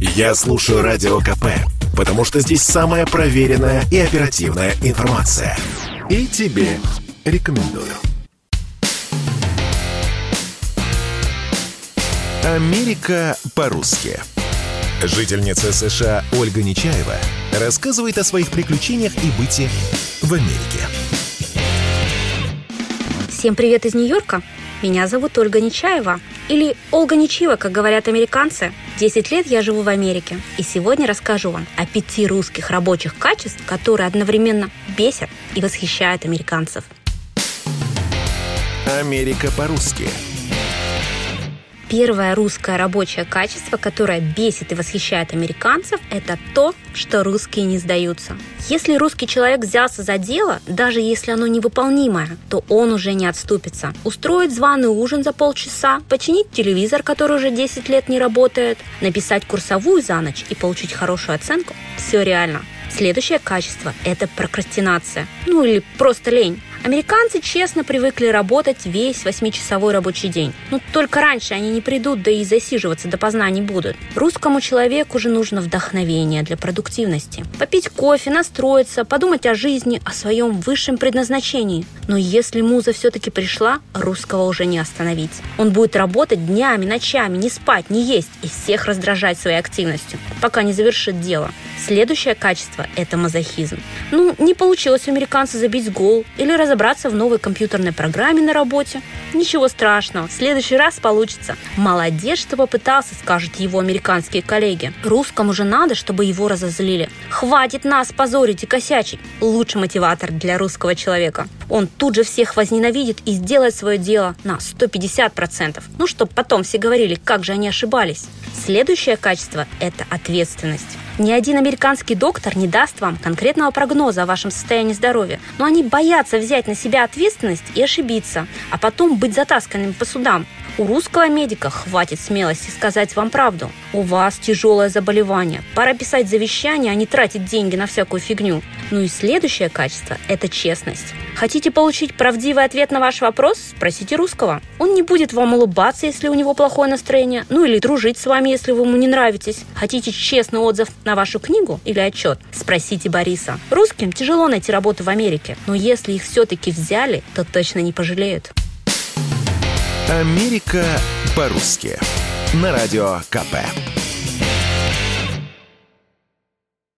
Я слушаю Радио КП, потому что здесь самая проверенная и оперативная информация. И тебе рекомендую. Америка по-русски. Жительница США Ольга Нечаева рассказывает о своих приключениях и быте в Америке. Всем привет из Нью-Йорка. Меня зовут Ольга Нечаева, или Ольга Нечаева, как говорят американцы. 10 лет я живу в Америке, и сегодня расскажу вам о пяти русских рабочих качеств, которые одновременно бесят и восхищают американцев. Америка по-русски – Первое русское рабочее качество, которое бесит и восхищает американцев, это то, что русские не сдаются. Если русский человек взялся за дело, даже если оно невыполнимое, то он уже не отступится. Устроить званый ужин за полчаса, починить телевизор, который уже 10 лет не работает, написать курсовую за ночь и получить хорошую оценку – все реально. Следующее качество – это прокрастинация. Ну или просто лень. Американцы честно привыкли работать весь восьмичасовой рабочий день. Ну, только раньше они не придут, да и засиживаться допоздна не будут. Русскому человеку же нужно вдохновение для продуктивности. Попить кофе, настроиться, подумать о жизни, о своем высшем предназначении. Но если муза все-таки пришла, русского уже не остановить. Он будет работать днями, ночами, не спать, не есть и всех раздражать своей активностью, пока не завершит дело. Следующее качество – это мазохизм. Ну, не получилось у американца забить гол или раз разобраться в новой компьютерной программе на работе. Ничего страшного, в следующий раз получится. Молодец, что попытался, скажут его американские коллеги. Русскому же надо, чтобы его разозлили. Хватит нас позорить и косячить. Лучший мотиватор для русского человека. Он тут же всех возненавидит и сделает свое дело на 150%. Ну, чтобы потом все говорили, как же они ошибались. Следующее качество – это ответственность. Ни один американский доктор не даст вам конкретного прогноза о вашем состоянии здоровья, но они боятся взять на себя ответственность и ошибиться, а потом быть затасканными по судам. У русского медика хватит смелости сказать вам правду. У вас тяжелое заболевание. Пора писать завещание, а не тратить деньги на всякую фигню. Ну и следующее качество – это честность. Хотите получить правдивый ответ на ваш вопрос? Спросите русского. Он не будет вам улыбаться, если у него плохое настроение, ну или дружить с вами, если вы ему не нравитесь. Хотите честный отзыв на вашу книгу или отчет? Спросите Бориса. Русским тяжело найти работу в Америке, но если их все-таки взяли, то точно не пожалеют. Америка по-русски. На радио КП.